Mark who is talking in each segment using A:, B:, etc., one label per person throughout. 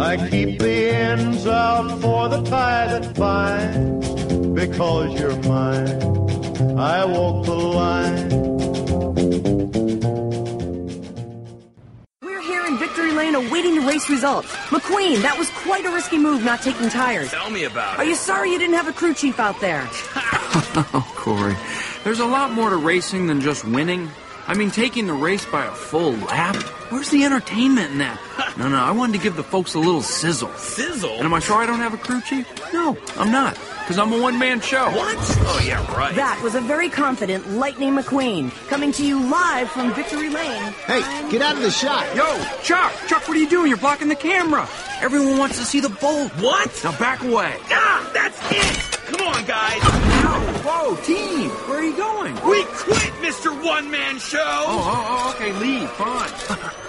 A: I keep the ends out for the tie that binds. Because you're mine, I walk the line.
B: We're here in Victory Lane awaiting the race results. McQueen, that was quite a risky move not taking tires.
C: Tell me about it.
B: Are you sorry you didn't have a crew chief out there?
D: Oh, Corey, there's a lot more to racing than just winning. I mean, taking the race by a full lap. Where's the entertainment in that? No, no, I wanted to give the folks a little sizzle.
C: Sizzle?
D: And am I sure I don't have a crew chief? No, I'm not, because I'm a one-man show.
C: What? Oh, yeah, right.
B: That was a very confident Lightning McQueen coming to you live from Victory Lane.
E: Hey, get out of the shot.
D: Yo, Chuck, Chuck, what are you doing? You're blocking the camera. Everyone wants to see the bolt.
C: What?
D: Now back away.
C: Ah, that's it! Come on, guys!
D: Ow, whoa, team, where are you going?
C: We quit, Mr. One Man Show!
D: Oh, oh, oh, okay, leave, fine.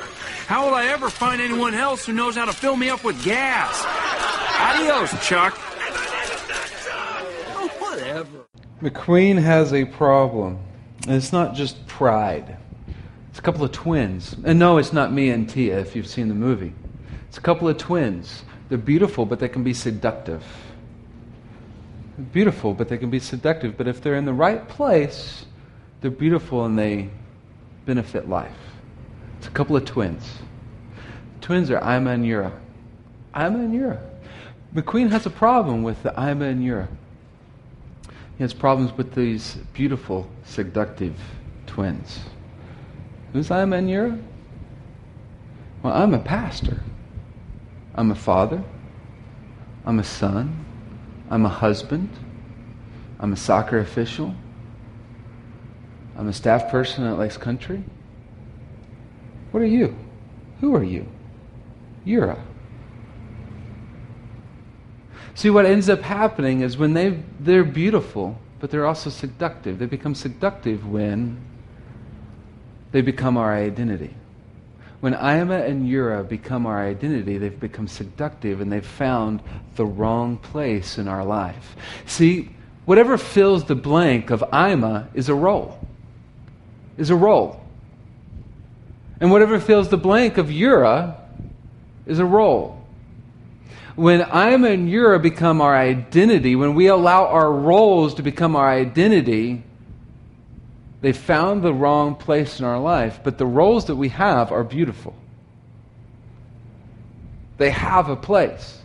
D: How will I ever find anyone else who knows how to fill me up with gas? Adios, Chuck. Oh, whatever.
F: McQueen has a problem. And it's not just pride. It's a couple of twins. And no, it's not me and Tia if you've seen the movie. It's a couple of twins. They're beautiful, but they can be seductive. Beautiful, but they can be seductive. But if they're in the right place, they're beautiful and they benefit life. A couple of twins. Twins are Ima and Yura. Ima and Yura. McQueen has a problem with the Ima and Yura. He has problems with these beautiful, seductive twins. Who's Ima and Yura? Well, I'm a pastor. I'm a father. I'm a son. I'm a husband. I'm a soccer official. I'm a staff person at Lakes Country. What are you? Who are you? Yura. See, what ends up happening is when they they're beautiful, but they're also seductive. They become seductive when they become our identity. When Ima and Yura become our identity, they've become seductive and they've found the wrong place in our life. See, whatever fills the blank of Ima is a role. Is a role. And whatever fills the blank of Yura is a role. When I'm and Yura become our identity, when we allow our roles to become our identity, they found the wrong place in our life, but the roles that we have are beautiful. They have a place.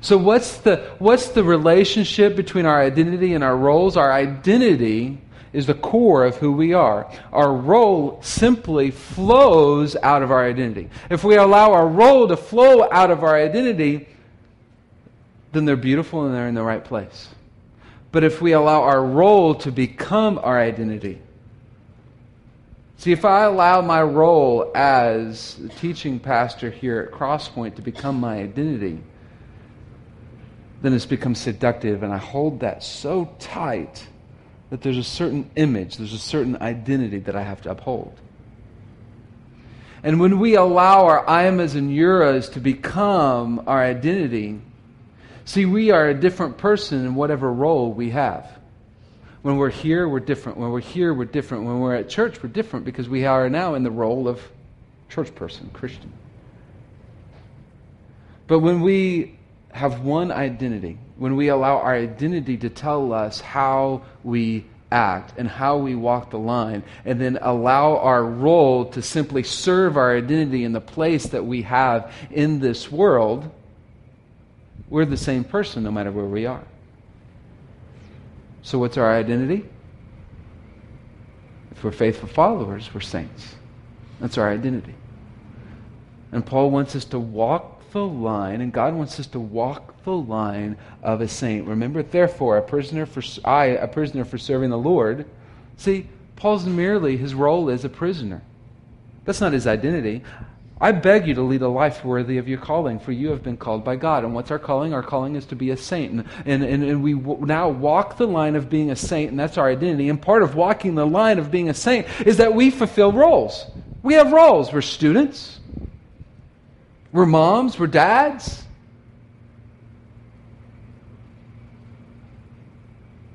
F: So what's the what's the relationship between our identity and our roles? Our identity is the core of who we are. Our role simply flows out of our identity. If we allow our role to flow out of our identity, then they're beautiful and they're in the right place. But if we allow our role to become our identity, See, if I allow my role as the teaching pastor here at Crosspoint to become my identity, then it's become seductive, and I hold that so tight that there's a certain image, there's a certain identity that I have to uphold. And when we allow our Imas and Yuras to become our identity, see, we are a different person in whatever role we have. When we're here, we're different. When we're here, we're different. When we're at church, we're different because we are now in the role of church person, Christian. But when we have one identity, when we allow our identity to tell us how we act and how we walk the line, and then allow our role to simply serve our identity in the place that we have in this world, we're the same person no matter where we are. So, what's our identity? If we're faithful followers, we're saints. That's our identity. And Paul wants us to walk the line, and God wants us to walk the line of a saint. Remember, therefore, a prisoner for I, a prisoner for serving the Lord. See, Paul's merely his role as a prisoner. That's not his identity. I beg you to lead a life worthy of your calling, for you have been called by God. And what's our calling? Our calling is to be a saint. And, and, and, and we w- now walk the line of being a saint, and that's our identity. And part of walking the line of being a saint is that we fulfill roles. We have roles. We're students, we're moms, we're dads.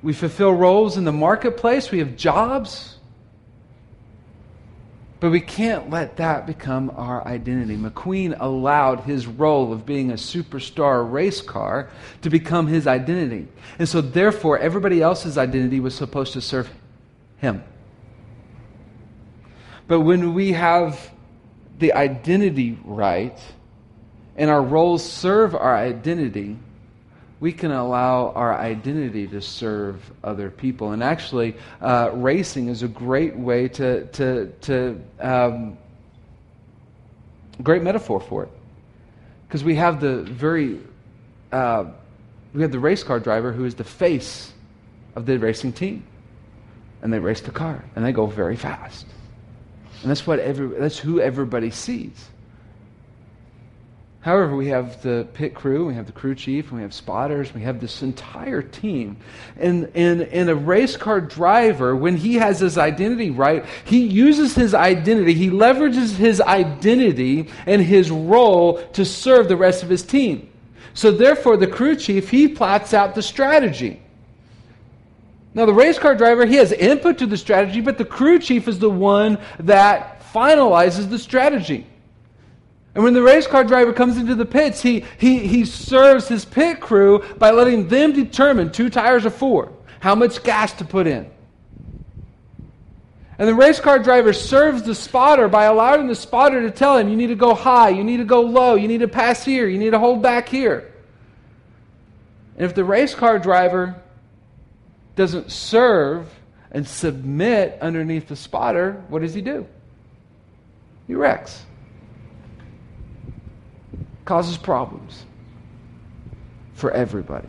F: We fulfill roles in the marketplace, we have jobs. But we can't let that become our identity. McQueen allowed his role of being a superstar race car to become his identity. And so, therefore, everybody else's identity was supposed to serve him. But when we have the identity right and our roles serve our identity, we can allow our identity to serve other people. And actually, uh, racing is a great way to, to, to um, great metaphor for it. Because we have the very, uh, we have the race car driver who is the face of the racing team. And they race the car, and they go very fast. And that's, what every, that's who everybody sees. However, we have the pit crew, we have the crew chief, and we have spotters, we have this entire team. And, and, and a race car driver, when he has his identity right, he uses his identity, he leverages his identity and his role to serve the rest of his team. So therefore, the crew chief, he plots out the strategy. Now, the race car driver, he has input to the strategy, but the crew chief is the one that finalizes the strategy. And when the race car driver comes into the pits, he, he, he serves his pit crew by letting them determine two tires or four, how much gas to put in. And the race car driver serves the spotter by allowing the spotter to tell him, you need to go high, you need to go low, you need to pass here, you need to hold back here. And if the race car driver doesn't serve and submit underneath the spotter, what does he do? He wrecks causes problems for everybody.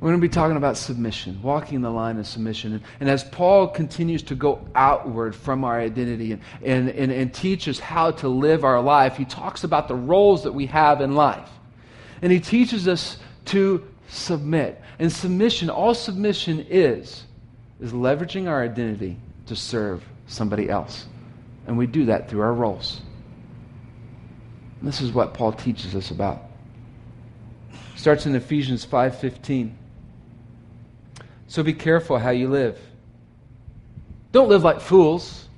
F: We're going to be talking about submission, walking the line of submission. And, and, as Paul continues to go outward from our identity and, and, and, and teach us how to live our life, he talks about the roles that we have in life. And he teaches us to submit. And submission, all submission is, is leveraging our identity to serve somebody else. And we do that through our roles. This is what Paul teaches us about. Starts in Ephesians 5:15. So be careful how you live. Don't live like fools,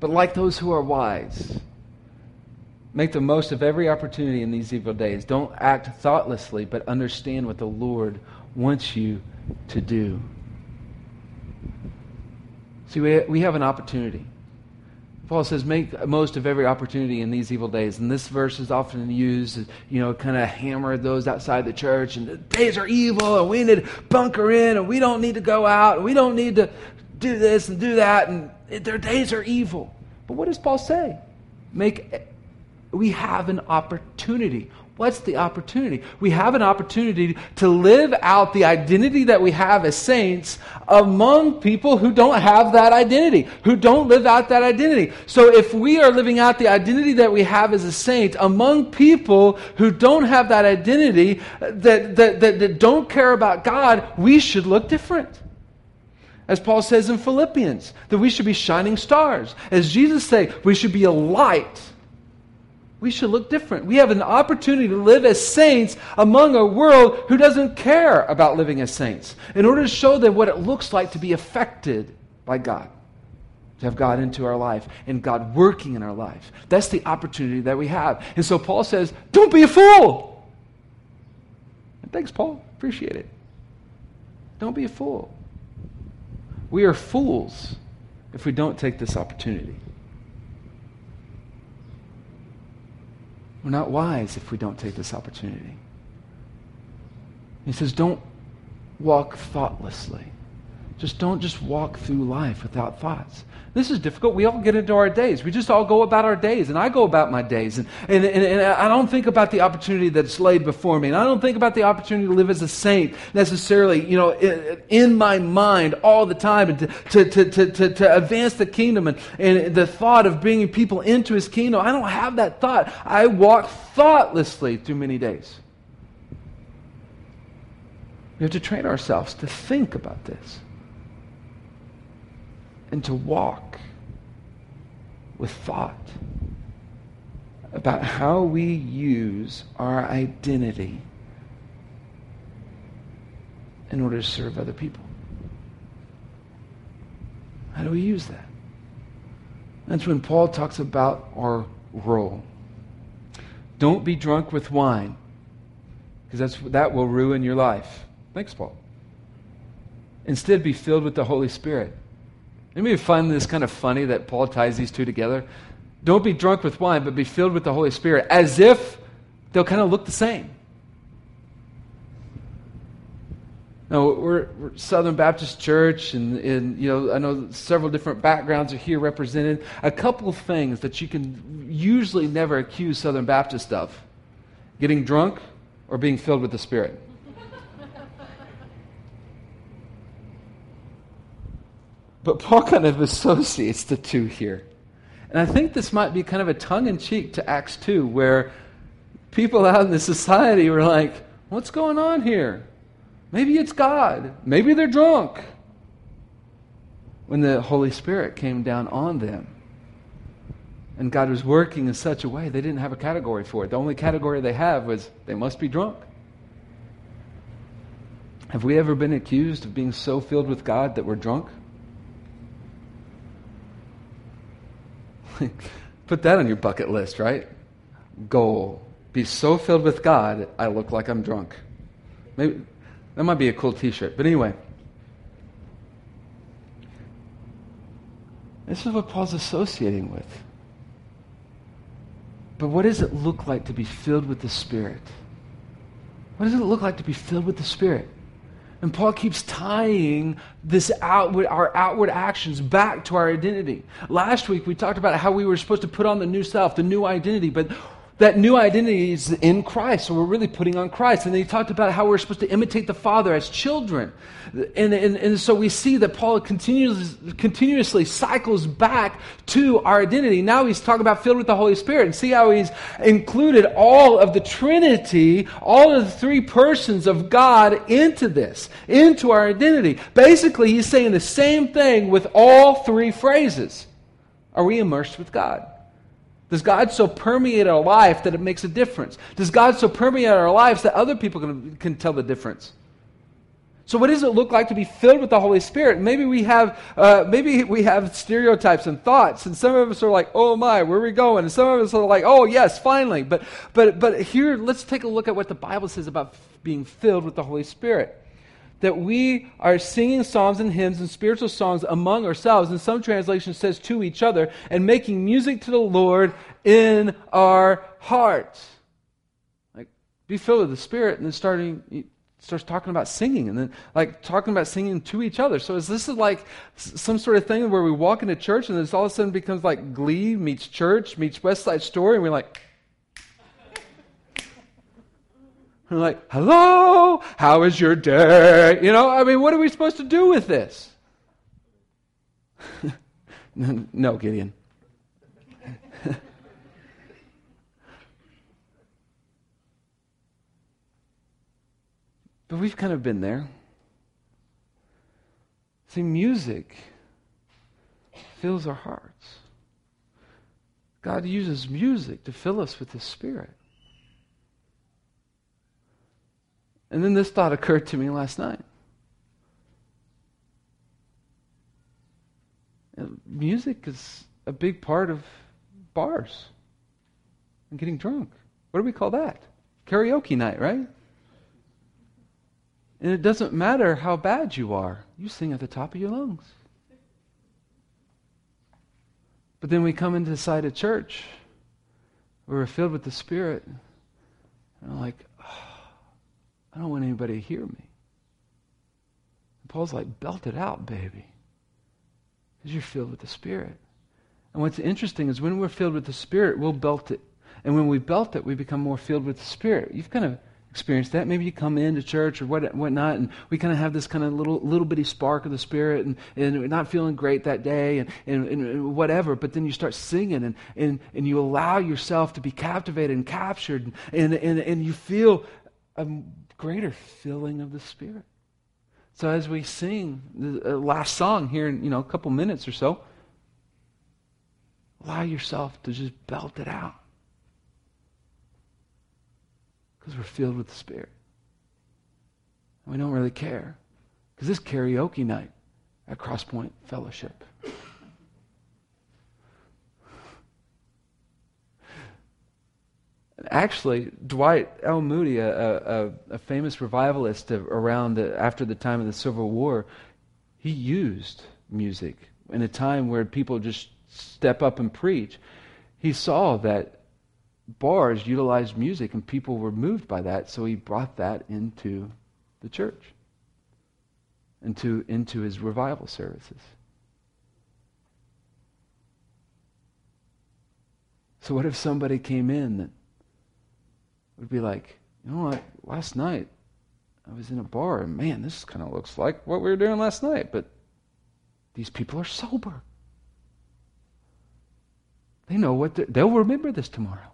F: but like those who are wise. Make the most of every opportunity in these evil days. Don't act thoughtlessly, but understand what the Lord wants you to do. See, we have an opportunity. Paul says, make most of every opportunity in these evil days. And this verse is often used, you know, kind of hammer those outside the church. And the days are evil, and we need to bunker in, and we don't need to go out, and we don't need to do this and do that, and their days are evil. But what does Paul say? Make we have an opportunity. What's the opportunity? We have an opportunity to live out the identity that we have as saints among people who don't have that identity, who don't live out that identity. So if we are living out the identity that we have as a saint among people who don't have that identity, that, that, that, that don't care about God, we should look different. As Paul says in Philippians, that we should be shining stars. As Jesus said, we should be a light we should look different. We have an opportunity to live as saints among a world who doesn't care about living as saints in order to show them what it looks like to be affected by God, to have God into our life and God working in our life. That's the opportunity that we have. And so Paul says, Don't be a fool. And thanks, Paul. Appreciate it. Don't be a fool. We are fools if we don't take this opportunity. We're not wise if we don't take this opportunity. He says, don't walk thoughtlessly. Just don't just walk through life without thoughts. This is difficult. We all get into our days. We just all go about our days, and I go about my days. And, and, and, and, I don't think about the opportunity that's laid before me. And I don't think about the opportunity to live as a saint necessarily, you know, in, in my mind all the time and to, to, to, to, to advance the kingdom and, and the thought of bringing people into his kingdom. I don't have that thought. I walk thoughtlessly through many days. We have to train ourselves to think about this and to walk with thought about how we use our identity in order to serve other people. How do we use that? That's when Paul talks about our role. Don't be drunk with wine, because that will ruin your life. Thanks, Paul. Instead, be filled with the Holy Spirit. Maybe find this kind of funny that Paul ties these two together. Don't be drunk with wine, but be filled with the Holy Spirit, as if they'll kind of look the same. Now, we're, we're, Southern Baptist Church, and, and, you know, I know several different backgrounds are here represented. A couple of things that you can usually never accuse Southern Baptist of getting drunk or being filled with the Spirit. But Paul kind of associates the two here. And I think this might be kind of a tongue in cheek to Acts 2, where people out in the society were like, What's going on here? Maybe it's God. Maybe they're drunk. When the Holy Spirit came down on them. And God was working in such a way, they didn't have a category for it. The only category they have was they must be drunk. Have we ever been accused of being so filled with God that we're drunk? Put that on your bucket list, right? Goal. Be so filled with God, I look like I'm drunk. Maybe that might be a cool t shirt. But anyway, this is what Paul's associating with. But what does it look like to be filled with the Spirit? What does it look like to be filled with the Spirit? And Paul keeps tying this outward, our outward actions back to our identity. Last week we talked about how we were supposed to put on the new self, the new identity, but that new identity is in Christ. So we're really putting on Christ. And then he talked about how we're supposed to imitate the Father as children. And, and, and so we see that Paul continues, continuously cycles back to our identity. Now he's talking about filled with the Holy Spirit. And see how he's included all of the Trinity, all of the three persons of God into this, into our identity. Basically, he's saying the same thing with all three phrases. Are we immersed with God? Does God so permeate our life that it makes a difference? Does God so permeate our lives that other people can, can tell the difference? So, what does it look like to be filled with the Holy Spirit? Maybe we have, uh, maybe we have stereotypes and thoughts, and some of us are like, "Oh my, where are we going?" And some of us are like, "Oh yes, finally." But, but, but here, let's take a look at what the Bible says about being filled with the Holy Spirit that we are singing psalms and hymns and spiritual songs among ourselves, and some translation says to each other, and making music to the Lord in our hearts. Like, be filled with the Spirit, and then starting starts talking about singing and then like talking about singing to each other so is this is like some sort of thing where we walk into church and this all of a sudden becomes like glee meets church meets west side story and we're like We're like, hello, how is your day? You know, I mean, what are we supposed to do with this? no, Gideon. but we've kind of been there. See, music fills our hearts. God uses music to fill us with His Spirit. And then this thought occurred to me last night. Uh, music is a big part of bars and getting drunk. What do we call that? Karaoke night, right? And it doesn't matter how bad you are, you sing at the top of your lungs. But then we come into the side of church where we're filled with the Spirit. And we're like, I don't want anybody to hear me. And Paul's like, belt it out, baby. Because you're filled with the Spirit. And what's interesting is when we're filled with the Spirit, we'll belt it. And when we belt it, we become more filled with the Spirit. You've kind of experienced that. Maybe you come into church or what, whatnot, and we kind of have this kind of little little bitty spark of the Spirit, and, and not feeling great that day, and, and, and, whatever. But then you start singing, and, and, and you allow yourself to be captivated and captured, and, and, and you feel a greater filling of the Spirit. So as we sing the uh, last song here in you know a couple minutes or so, allow yourself to just belt it out. Because we're filled with the Spirit. And we don't really care. Because this karaoke night at Crosspoint Fellowship. Actually, Dwight L. Moody, a, a, a famous revivalist of, around the, after the time of the Civil War, he used music in a time where people just step up and preach. He saw that bars utilized music and people were moved by that, so he brought that into the church, into, into his revival services. So, what if somebody came in that would be like, you know what, last night I was in a bar and man, this kind of looks like what we were doing last night, but these people are sober. They know what they'll remember this tomorrow.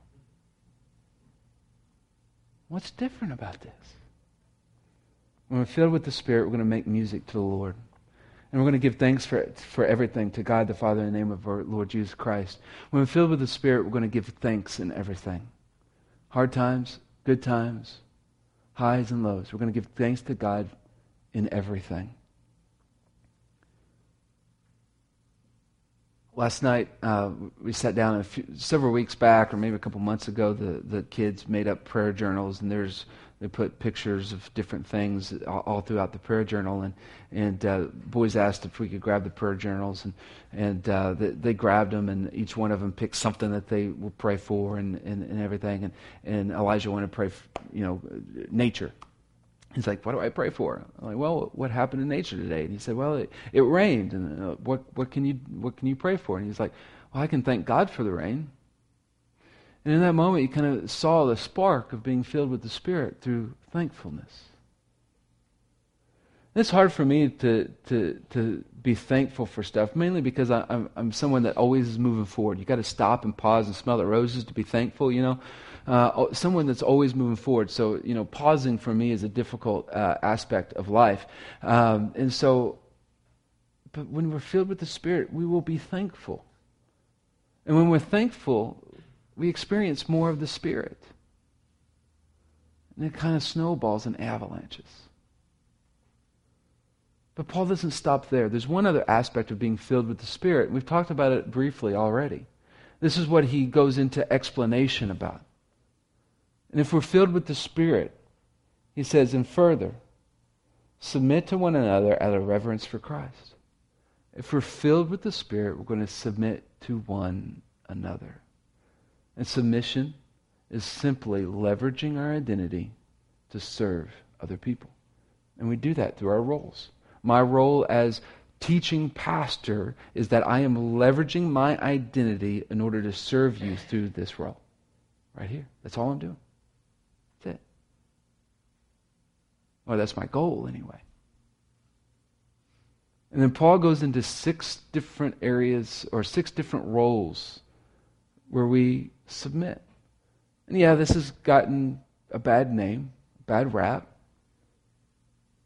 F: What's different about this? When we're filled with the Spirit, we're going to make music to the Lord. And we're going to give thanks for, for everything to God the Father in the name of our Lord Jesus Christ. When we're filled with the Spirit, we're going to give thanks in everything hard times, good times, highs and lows. We're going to give thanks to God in everything. Last night, uh, we sat down few, several weeks back, or maybe a couple months ago. The, the kids made up prayer journals, and there's they put pictures of different things all, all throughout the prayer journal. And and uh, boys asked if we could grab the prayer journals, and and uh, they, they, grabbed them, and each one of them picked something that they will pray for, and, and, and everything. And and Elijah wanted to pray, for, you know, nature. He's like, what do I pray for? I'm like, well, what happened in nature today? And he said, well, it, it rained. And uh, what what can you what can you pray for? And he's like, well, I can thank God for the rain. And in that moment, you kind of saw the spark of being filled with the Spirit through thankfulness. It's hard for me to, to, to be thankful for stuff, mainly because I, am I'm someone that always is moving forward. You've got to stop and pause and smell the roses to be thankful, you know. Uh, someone that's always moving forward. So, you know, pausing for me is a difficult uh, aspect of life. Um, and so, but when we're filled with the Spirit, we will be thankful. And when we're thankful, we experience more of the Spirit. And it kind of snowballs and avalanches. But Paul doesn't stop there. There's one other aspect of being filled with the Spirit. We've talked about it briefly already. This is what he goes into explanation about. And if we're filled with the Spirit, he says, and further, submit to one another out of reverence for Christ. If we're filled with the Spirit, we're going to submit to one another. And submission is simply leveraging our identity to serve other people. And we do that through our roles. My role as teaching pastor is that I am leveraging my identity in order to serve you through this role. Right here. That's all I'm doing. That's it. Well, that's my goal anyway. And then Paul goes into six different areas or six different roles where we submit. And yeah, this has gotten a bad name, bad rap,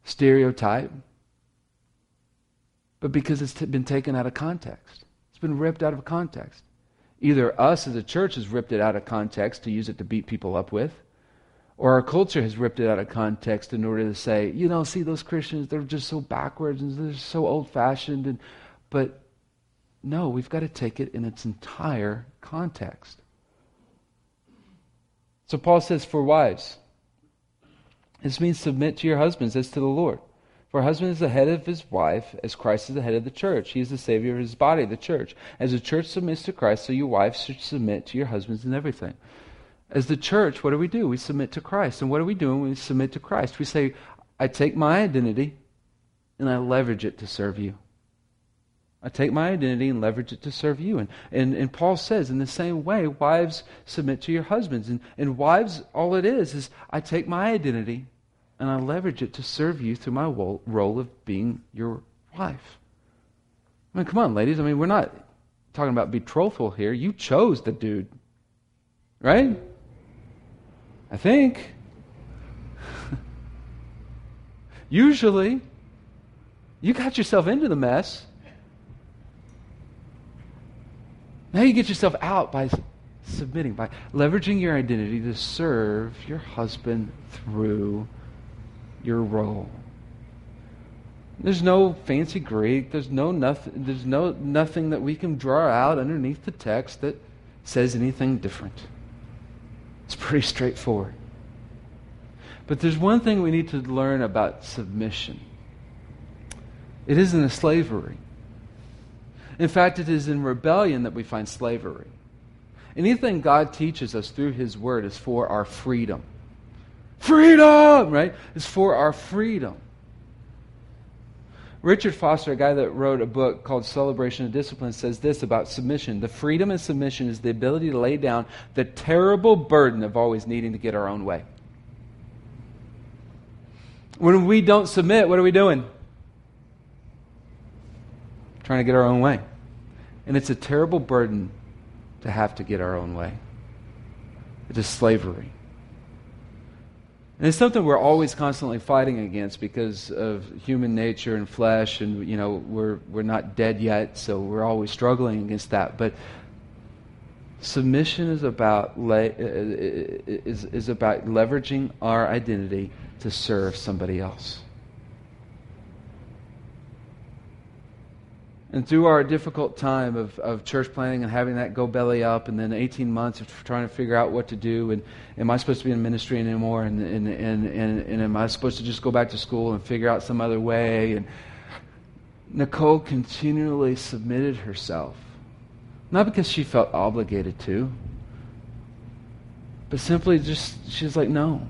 F: stereotype, but because it's t- been taken out of context. It's been ripped out of context. Either us as a church has ripped it out of context to use it to beat people up with, or our culture has ripped it out of context in order to say, you know, see those Christians, they're just so backwards and they're so old fashioned. And, but no, we've got to take it in its entire context. So Paul says, for wives, this means submit to your husbands as to the Lord. For a husband is the head of his wife, as Christ is the head of the church. He is the Savior of his body, the church. As the church submits to Christ, so your wives should submit to your husbands in everything. As the church, what do we do? We submit to Christ. And what are we doing when we submit to Christ? We say, I take my identity and I leverage it to serve you. I take my identity and leverage it to serve you. And, and, and Paul says, in the same way, wives submit to your husbands. And, and wives, all it is, is I take my identity and I leverage it to serve you through my role of being your wife. I mean, come on, ladies. I mean, we're not talking about betrothal here. You chose the dude, right? I think. Usually, you got yourself into the mess. Now you get yourself out by submitting, by leveraging your identity to serve your husband through your role. There's no fancy Greek. There's no nothing. There's no nothing that we can draw out underneath the text that says anything different. It's pretty straightforward. But there's one thing we need to learn about submission. It isn't a slavery. In fact, it is in rebellion that we find slavery. Anything God teaches us through His Word is for our freedom. Freedom, right? It's for our freedom. Richard Foster, a guy that wrote a book called Celebration of Discipline, says this about submission. The freedom and submission is the ability to lay down the terrible burden of always needing to get our own way. When we don't submit, what are we doing? Trying to get our own way. And it's a terrible burden to have to get our own way. It is slavery. And it's something we're always constantly fighting against because of human nature and flesh, and you know we're we're not dead yet, so we're always struggling against that. But submission is about le- is is about leveraging our identity to serve somebody else. And through our difficult time of, of church planning and having that go belly up, and then 18 months of trying to figure out what to do, and am I supposed to be in ministry anymore? And, and, and, and, and am I supposed to just go back to school and figure out some other way? And Nicole continually submitted herself, not because she felt obligated to, but simply just, she's like, no,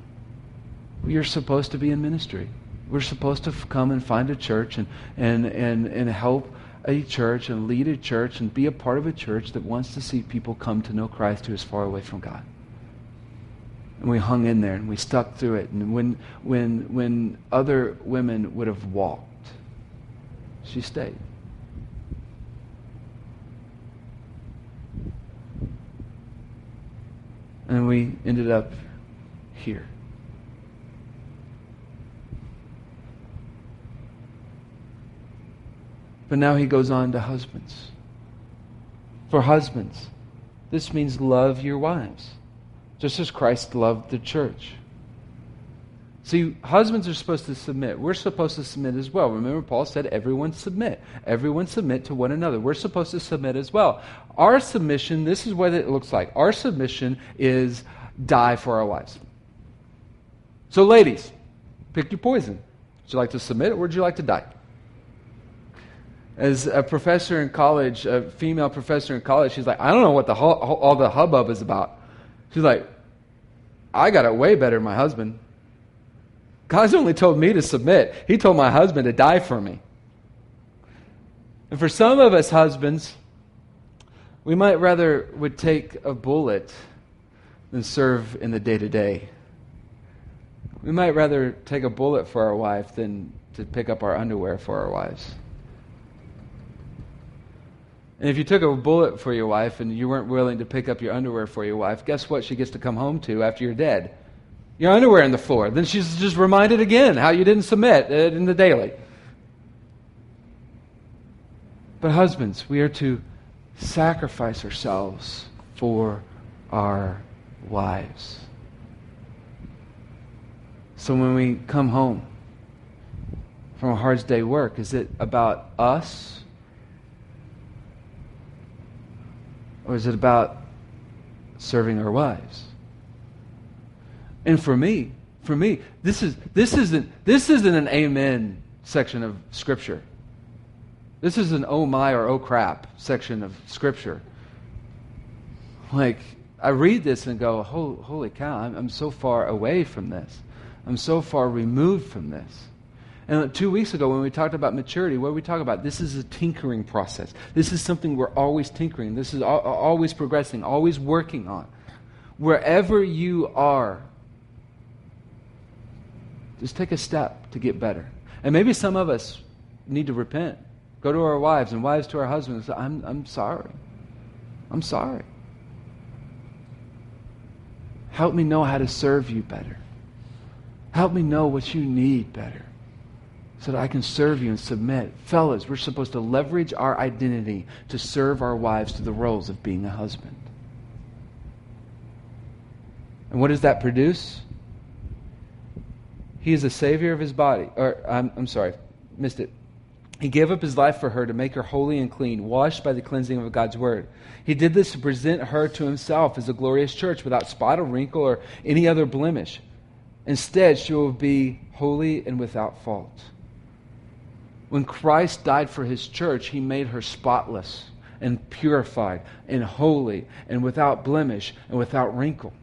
F: you're supposed to be in ministry. We're supposed to come and find a church and, and, and, and help a church and lead a church and be a part of a church that wants to see people come to know Christ who is far away from God. And we hung in there and we stuck through it. And when, when, when other women would have walked, she stayed. And we ended up here. But now he goes on to husbands. For husbands, this means love your wives, just as Christ loved the church. See, husbands are supposed to submit. We're supposed to submit as well. Remember, Paul said, everyone submit. Everyone submit to one another. We're supposed to submit as well. Our submission, this is what it looks like. Our submission is die for our wives. So, ladies, pick your poison. Would you like to submit or would you like to die? As a professor in college, a female professor in college, she's like, I don't know what the all the hubbub is about. She's like, I got it way better than my husband. God's only told me to submit. He told my husband to die for me. And for some of us husbands, we might rather would take a bullet than serve in the day to day. We might rather take a bullet for our wife than to pick up our underwear for our wives. And if you took a bullet for your wife and you weren't willing to pick up your underwear for your wife, guess what she gets to come home to after you're dead? Your underwear on the floor. Then she's just reminded again how you didn't submit uh, in the daily. But husbands, we are to sacrifice ourselves for our wives. So when we come home from a hard day's work, is it about us Or is it about serving our wives? And for me, for me, this is this isn't this isn't an amen section of scripture. This is an oh my or oh crap section of scripture. Like I read this and go, holy cow, I'm, I'm so far away from this. I'm so far removed from this. And two weeks ago, when we talked about maturity, what did we talk about? This is a tinkering process. This is something we're always tinkering. This is always progressing, always working on. Wherever you are, just take a step to get better. And maybe some of us need to repent. Go to our wives and wives to our husbands I'm, I'm sorry. I'm sorry. Help me know how to serve you better. Help me know what you need better so that I can serve you and submit. Fellas, we're supposed to leverage our identity to serve our wives to the roles of being a husband. And what does that produce? He is a savior of his body. Or, I'm, I'm sorry. missed it. He gave up his life for her to make her holy and clean, washed by the cleansing of God's word. He did this to present her to himself as a glorious church without spot or wrinkle or any other blemish. Instead, she will be holy and without fault. When Christ died for his church, he made her spotless and purified and holy and without blemish and without wrinkle.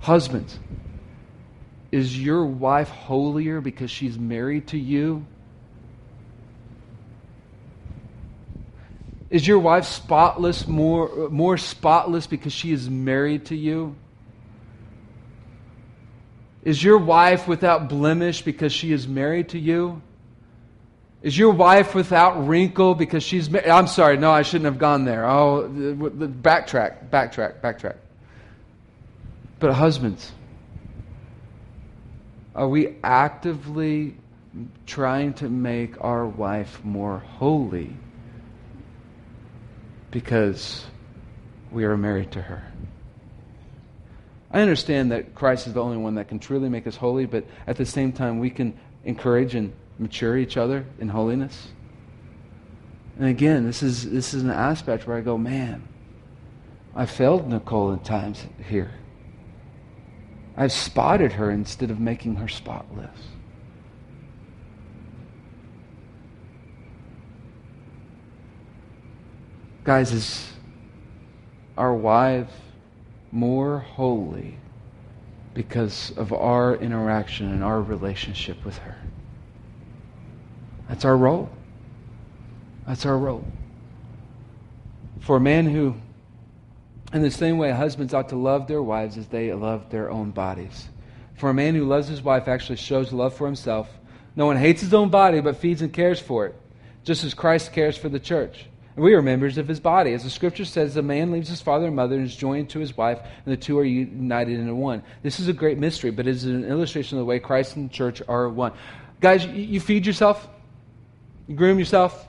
F: Husbands, is your wife holier because she's married to you? Is your wife spotless, more, more spotless because she is married to you? Is your wife without blemish because she is married to you? Is your wife without wrinkle because she's married? I'm sorry, no, I shouldn't have gone there. Oh, backtrack, backtrack, backtrack. But husbands, are we actively trying to make our wife more holy because we are married to her? I understand that Christ is the only one that can truly make us holy, but at the same time, we can encourage and mature each other in holiness. And again, this is, this is an aspect where I go, man, I failed Nicole in times here. I've spotted her instead of making her spotless. Guys, is our wife more holy because of our interaction and our relationship with her? That's our role. That's our role. For a man who in the same way, husbands ought to love their wives as they love their own bodies. For a man who loves his wife actually shows love for himself. No one hates his own body, but feeds and cares for it, just as Christ cares for the church. And we are members of his body. As the scripture says, a man leaves his father and mother and is joined to his wife, and the two are united into one. This is a great mystery, but it is an illustration of the way Christ and the church are one. Guys, you feed yourself, you groom yourself,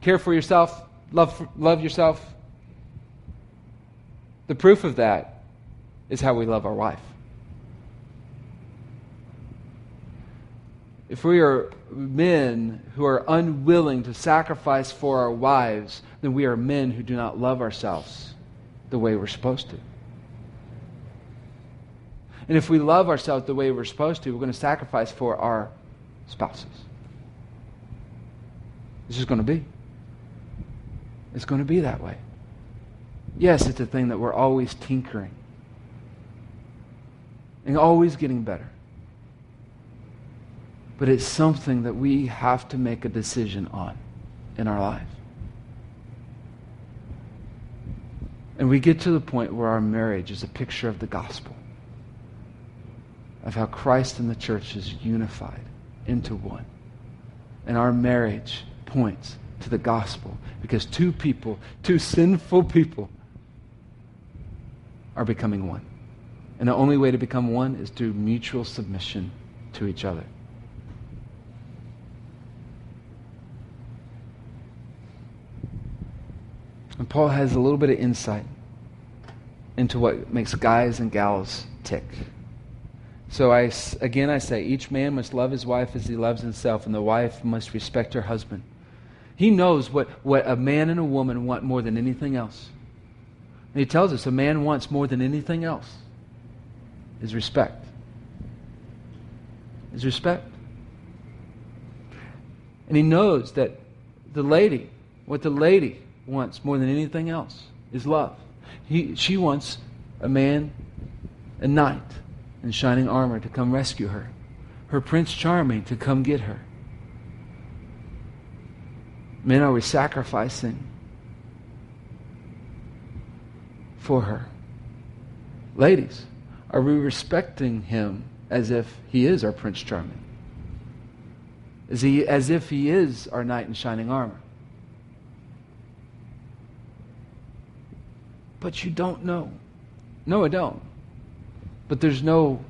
F: care for yourself, love, love yourself, the proof of that is how we love our wife. If we are men who are unwilling to sacrifice for our wives, then we are men who do not love ourselves the way we're supposed to. And if we love ourselves the way we're supposed to, we're going to sacrifice for our spouses. It's just going to be. It's going to be that way. Yes, it's a thing that we're always tinkering and always getting better. But it's something that we have to make a decision on in our life. And we get to the point where our marriage is a picture of the gospel, of how Christ and the church is unified into one. And our marriage points to the gospel because two people, two sinful people, are becoming one. And the only way to become one is through mutual submission to each other. And Paul has a little bit of insight into what makes guys and gals tick. So I, again, I say each man must love his wife as he loves himself, and the wife must respect her husband. He knows what, what a man and a woman want more than anything else. And he tells us a man wants more than anything else is respect. Is respect. And he knows that the lady, what the lady wants more than anything else is love. He, she wants a man, a knight in shining armor to come rescue her, her Prince Charming to come get her. Men, are we sacrificing for her. Ladies, are we respecting him as if he is our Prince Charming? Is he as if he is our knight in shining armor? But you don't know. No, I don't. But there's no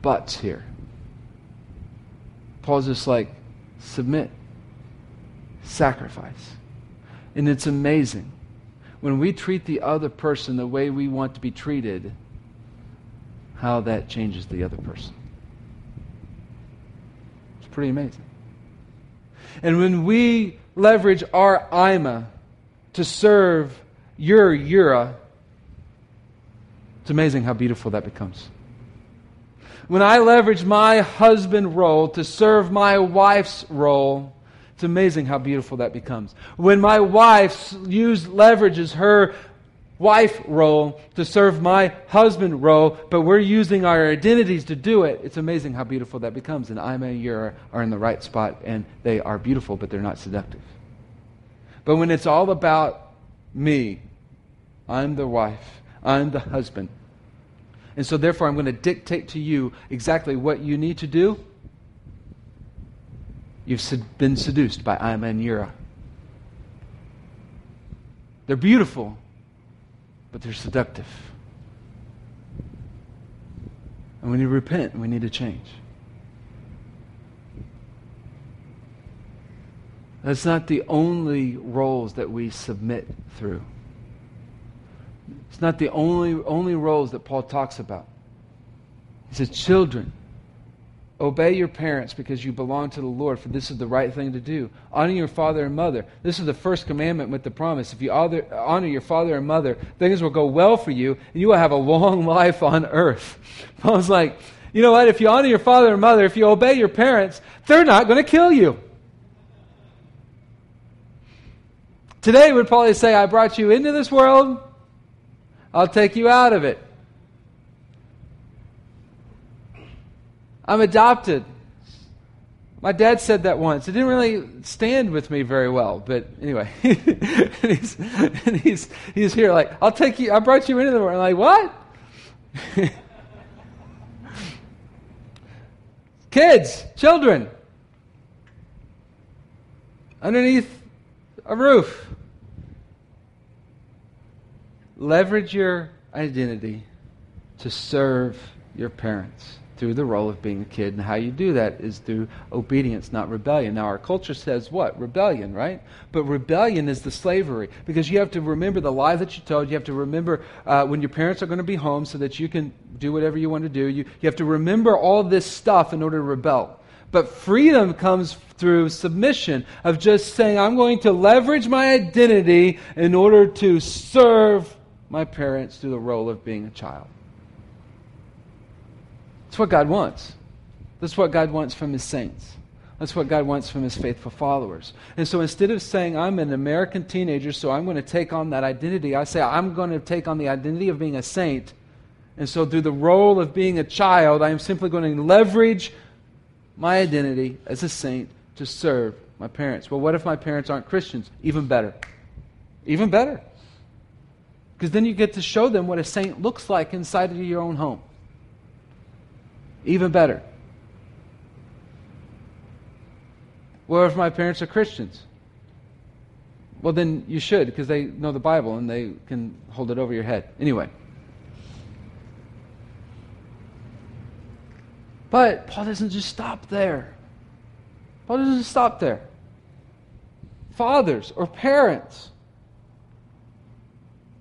F: buts here. Paul's just like, submit, sacrifice. And it's amazing when we treat the other person the way we want to be treated, how that changes the other person. It's Pretty amazing. And when we leverage our Ima to serve your Yura, it's amazing how beautiful that becomes. When I leverage my husband role to serve my wife's role, it's amazing how beautiful that becomes. When my wife use, leverages her wife role to serve my husband role, but we're using our identities to do it, it's amazing how beautiful that becomes. And Ima and Yura are in the right spot, and they are beautiful, but they're not seductive. But when it's all about me, I'm the wife, I'm the husband. And so, therefore, I'm going to dictate to you exactly what you need to do. You've been seduced by Yura. They're beautiful, but they're seductive. And we need to repent and we need to change. That's not the only roles that we submit through. It's not the only, only roles that Paul talks about. He says, Children, obey your parents because you belong to the Lord, for this is the right thing to do. Honor your father and mother. This is the first commandment with the promise. If you honor your father and mother, things will go well for you, and you will have a long life on earth. Paul's like, you know what? If you honor your father and mother, if you obey your parents, they're not going to kill you. Today would probably say, I brought you into this world I'll take you out of it. I'm adopted. My dad said that once. It didn't really stand with me very well, but anyway, and he's, and he's, he's here like, I'll take you, I brought you into the world. I'm like, what? Kids, children, underneath a roof. Leverage your identity to serve your parents through the role of being a kid. And how you do that is through obedience, not rebellion. Now, our culture says what? Rebellion, right? But rebellion is the slavery because you have to remember the lie that you told. You have to remember uh, when your parents are going to be home so that you can do whatever you want to do. You, you have to remember all this stuff in order to rebel. But freedom comes through submission of just saying, I'm going to leverage my identity in order to serve my parents through the role of being a child. That's what God wants. That's what God wants from his saints. That's what God wants from his faithful followers. And so instead of saying, I'm an American teenager, so I'm going to take on that identity, I say, I'm going to take on the identity of being a saint. And so through the role of being a child, I am simply going to leverage my identity as a saint to serve my parents. Well, what if my parents aren't Christians? Even better. Even better. Because then you get to show them what a saint looks like inside of your own home. Even better. Well, if my parents are Christians? Well, then you should, because they know the Bible and they can hold it over your head. Anyway. But Paul doesn't just stop there. Paul doesn't stop there. Fathers or parents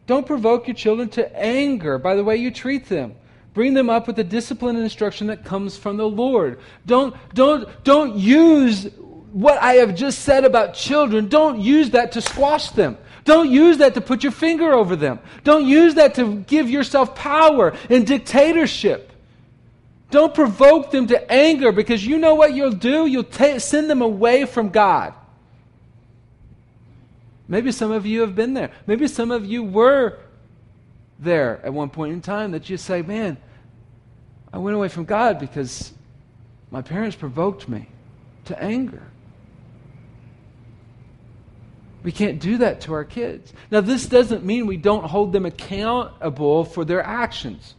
F: don't provoke your children to anger by the way you treat them. Bring them up with the discipline and instruction that comes from the Lord. Don't, don't, don't use what I have just said about children, don't use that to squash them. Don't use that to put your finger over them. Don't use that to give yourself power and dictatorship. Don't provoke them to anger because you know what you'll do? You'll send them away from God. Maybe some of you have been there. Maybe some of you were there at one point in time that you say, man, I went away from God because my parents provoked me to anger. We can't do that to our kids. Now, this doesn't mean we don't hold them accountable for their actions.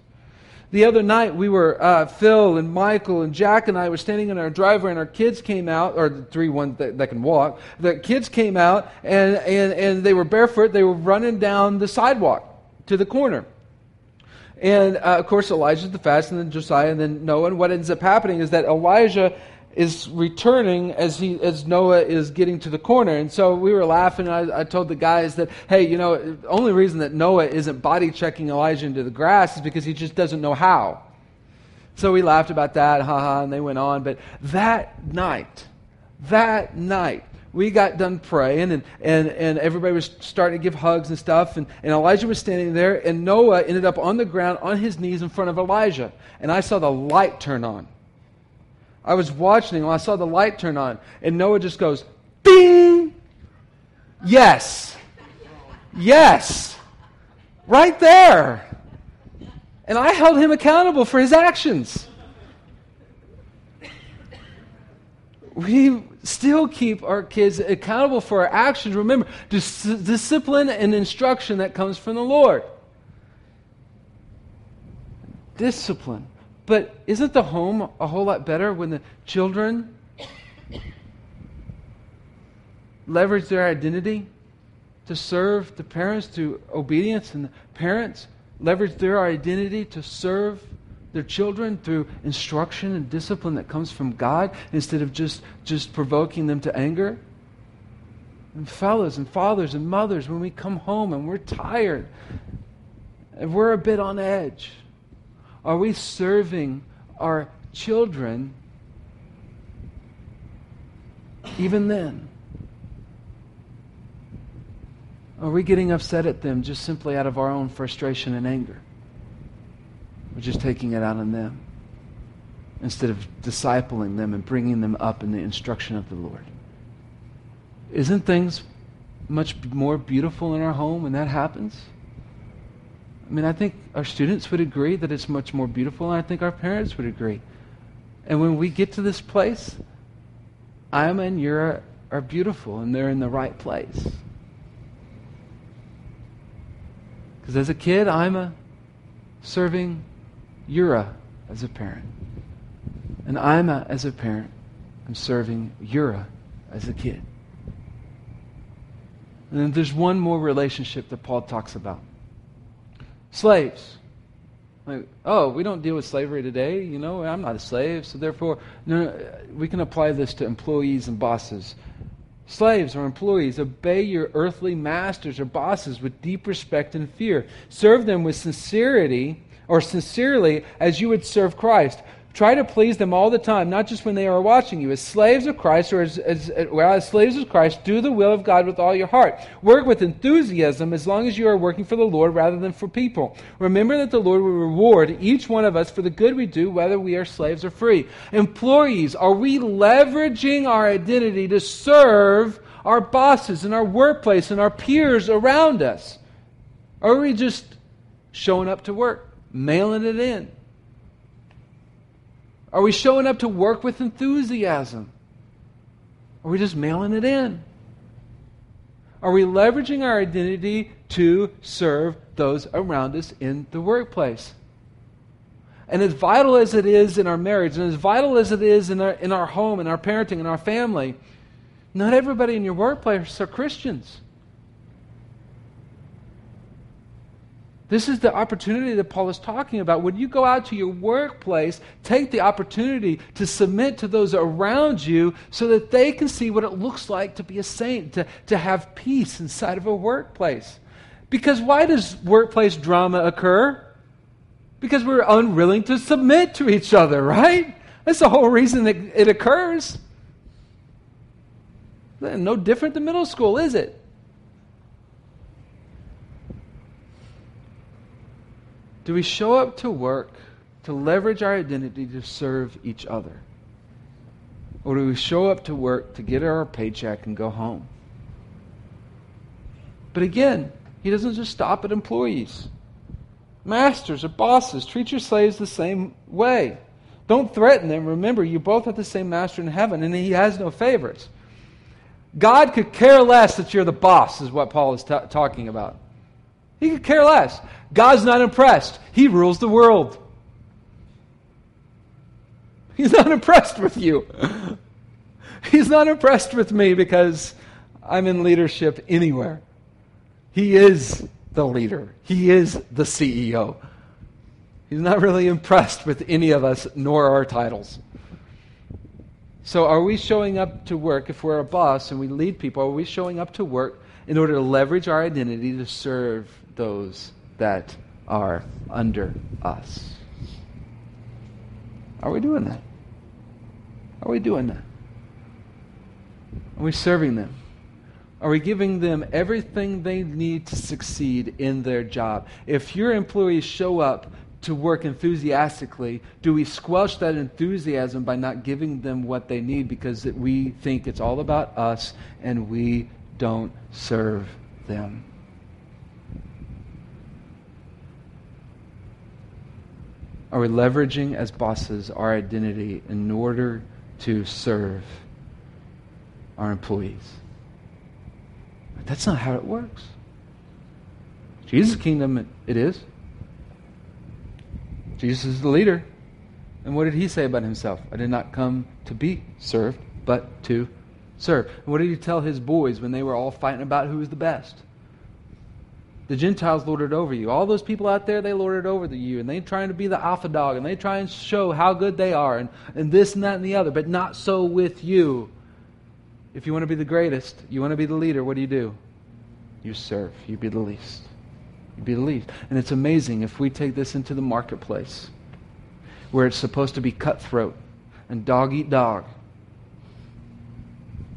F: The other night, we were, uh, Phil and Michael and Jack and I were standing in our driveway, and our kids came out, or the three ones that, that can walk. The kids came out, and, and, and they were barefoot. They were running down the sidewalk to the corner. And uh, of course, Elijah's the fast, and then Josiah, and then Noah. And what ends up happening is that Elijah is returning as he as Noah is getting to the corner. And so we were laughing. I, I, told the guys that, hey, you know, the only reason that Noah isn't body checking Elijah into the grass is because he just doesn't know how. So we laughed about that, haha, and they went on. But that night, that night, we got done praying, and, and, and everybody was starting to give hugs and stuff. And, and Elijah was standing there, and Noah ended up on the ground on his knees in front of Elijah. And I saw the light turn on. I was watching, and I saw the light turn on, and Noah just goes, Bing! Yes. Yes. Right there. And I held him accountable for his actions. We still keep our kids accountable for our actions. Remember, dis- discipline and instruction that comes from the Lord. Discipline. But isn't the home a whole lot better when the children leverage their identity to serve the parents through obedience and the parents leverage their identity to serve their children through instruction and discipline that comes from God instead of just, just provoking them to anger. And fellas and fathers and mothers, when we come home and we're tired and we're a bit on edge, are we serving our children even then? Are we getting upset at them just simply out of our own frustration and anger? We're just taking it out on them instead of discipling them and bringing them up in the instruction of the Lord. Isn't things much more beautiful in our home when that happens? I mean, I think our students would agree that it's much more beautiful, and I think our parents would agree. And when we get to this place, Ima and Yura are beautiful, and they're in the right place. Because as a kid, I'm a serving Yura as a parent. And I'm a, as a parent, I'm serving Yura as a kid. And then there's one more relationship that Paul talks about. Slaves. Like, oh, we don't deal with slavery today. You know, I'm not a slave, so therefore, no, no, we can apply this to employees and bosses. Slaves or employees, obey your earthly masters or bosses with deep respect and fear. Serve them with sincerity or sincerely as you would serve Christ. Try to please them all the time, not just when they are watching you. As slaves of Christ, or as, as, well, as slaves of Christ, do the will of God with all your heart. Work with enthusiasm as long as you are working for the Lord rather than for people. Remember that the Lord will reward each one of us for the good we do, whether we are slaves or free. Employees, are we leveraging our identity to serve our bosses and our workplace and our peers around us? Or are we just showing up to work, mailing it in? Are we showing up to work with enthusiasm? Are we just mailing it in? Are we leveraging our identity to serve those around us in the workplace? And as vital as it is in our marriage, and as vital as it is in our, in our home, in our parenting, in our family, not everybody in your workplace are Christians. This is the opportunity that Paul is talking about. When you go out to your workplace, take the opportunity to submit to those around you so that they can see what it looks like to be a saint, to, to have peace inside of a workplace. Because why does workplace drama occur? Because we're unwilling to submit to each other, right? That's the whole reason that it occurs. No different than middle school, is it? Do we show up to work to leverage our identity to serve each other? Or do we show up to work to get our paycheck and go home? But again, he doesn't just stop at employees. Masters or bosses, treat your slaves the same way. Don't threaten them. Remember, you both have the same master in heaven, and he has no favorites. God could care less that you're the boss, is what Paul is t- talking about. He could care less. God's not impressed. He rules the world. He's not impressed with you. He's not impressed with me because I'm in leadership anywhere. He is the leader, He is the CEO. He's not really impressed with any of us nor our titles. So, are we showing up to work if we're a boss and we lead people? Are we showing up to work in order to leverage our identity to serve those that are under us. Are we doing that? Are we doing that? Are we serving them? Are we giving them everything they need to succeed in their job? If your employees show up to work enthusiastically, do we squelch that enthusiasm by not giving them what they need because we think it's all about us and we don't serve them? Are we leveraging as bosses our identity in order to serve our employees? That's not how it works. Jesus' kingdom, it is. Jesus is the leader. And what did he say about himself? I did not come to be served, but to serve. And what did he tell his boys when they were all fighting about who was the best? The Gentiles lorded over you. All those people out there, they lorded over you. And they trying to be the alpha dog. And they try and show how good they are. And, and this and that and the other. But not so with you. If you want to be the greatest, you want to be the leader, what do you do? You serve. You be the least. You be the least. And it's amazing if we take this into the marketplace where it's supposed to be cutthroat and dog eat dog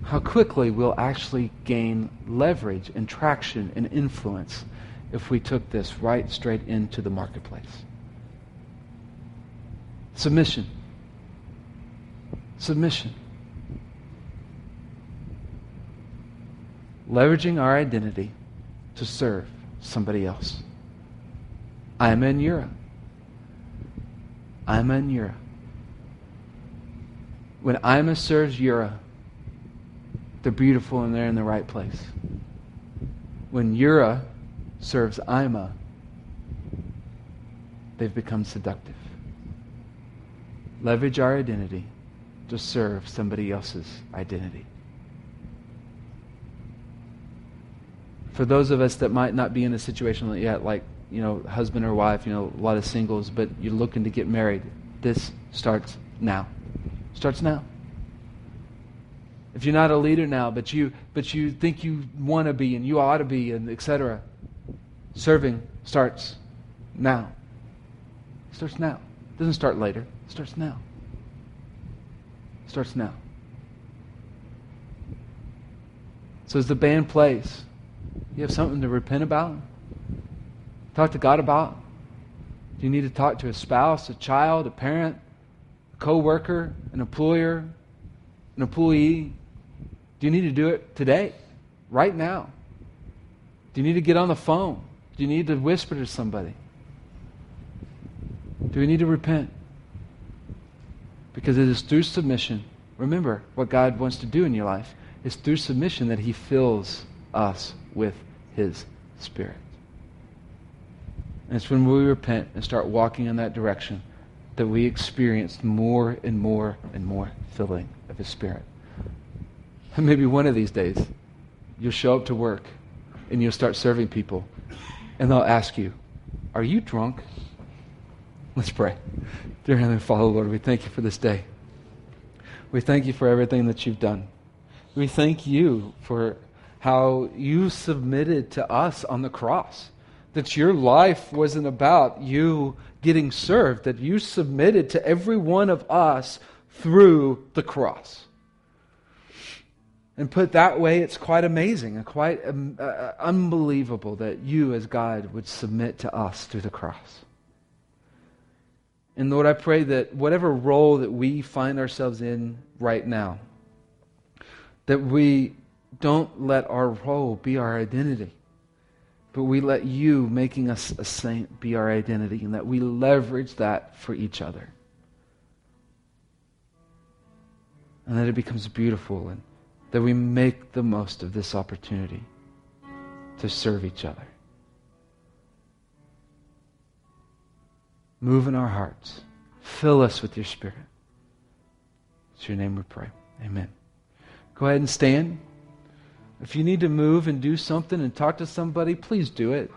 F: how quickly we'll actually gain leverage and traction and influence if we took this right straight into the marketplace. Submission. Submission. Leveraging our identity to serve somebody else. I'm in Europe. I'm in Europe. When Ima serves Yura, they're beautiful and they're in the right place. When Yura serves Ima, they've become seductive. Leverage our identity to serve somebody else's identity. For those of us that might not be in a situation yet, like, you know, husband or wife, you know, a lot of singles, but you're looking to get married, this starts now. Starts now. If you're not a leader now, but you but you think you want to be and you ought to be and etc. Serving starts now. Starts now. It doesn't start later. It starts now. It starts now. So as the band plays, you have something to repent about? Talk to God about? Do you need to talk to a spouse, a child, a parent, a co-worker, an employer, an employee? Do you need to do it today, right now? Do you need to get on the phone? Do you need to whisper to somebody? Do we need to repent? Because it is through submission. Remember what God wants to do in your life. It's through submission that He fills us with His Spirit. And it's when we repent and start walking in that direction that we experience more and more and more filling of His Spirit. And maybe one of these days, you'll show up to work and you'll start serving people, and they'll ask you, Are you drunk? Let's pray. Dear Heavenly Father, Lord, we thank you for this day. We thank you for everything that you've done. We thank you for how you submitted to us on the cross. That your life wasn't about you getting served, that you submitted to every one of us through the cross. And put that way, it's quite amazing and quite um, uh, unbelievable that you, as God, would submit to us through the cross. And Lord, I pray that whatever role that we find ourselves in right now, that we don't let our role be our identity, but we let you, making us a saint, be our identity, and that we leverage that for each other. And that it becomes beautiful and that we make the most of this opportunity to serve each other. Move in our hearts. Fill us with your Spirit. It's your name we pray. Amen. Go ahead and stand. If you need to move and do something and talk to somebody, please do it.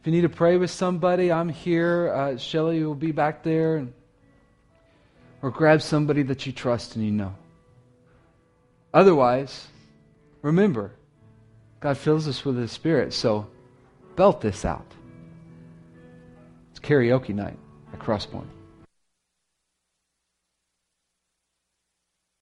F: If you need to pray with somebody, I'm here. Uh, Shelly will be back there. Or grab somebody that you trust and you know. Otherwise, remember, God fills us with His Spirit, so belt this out. It's karaoke night at Crosspoint.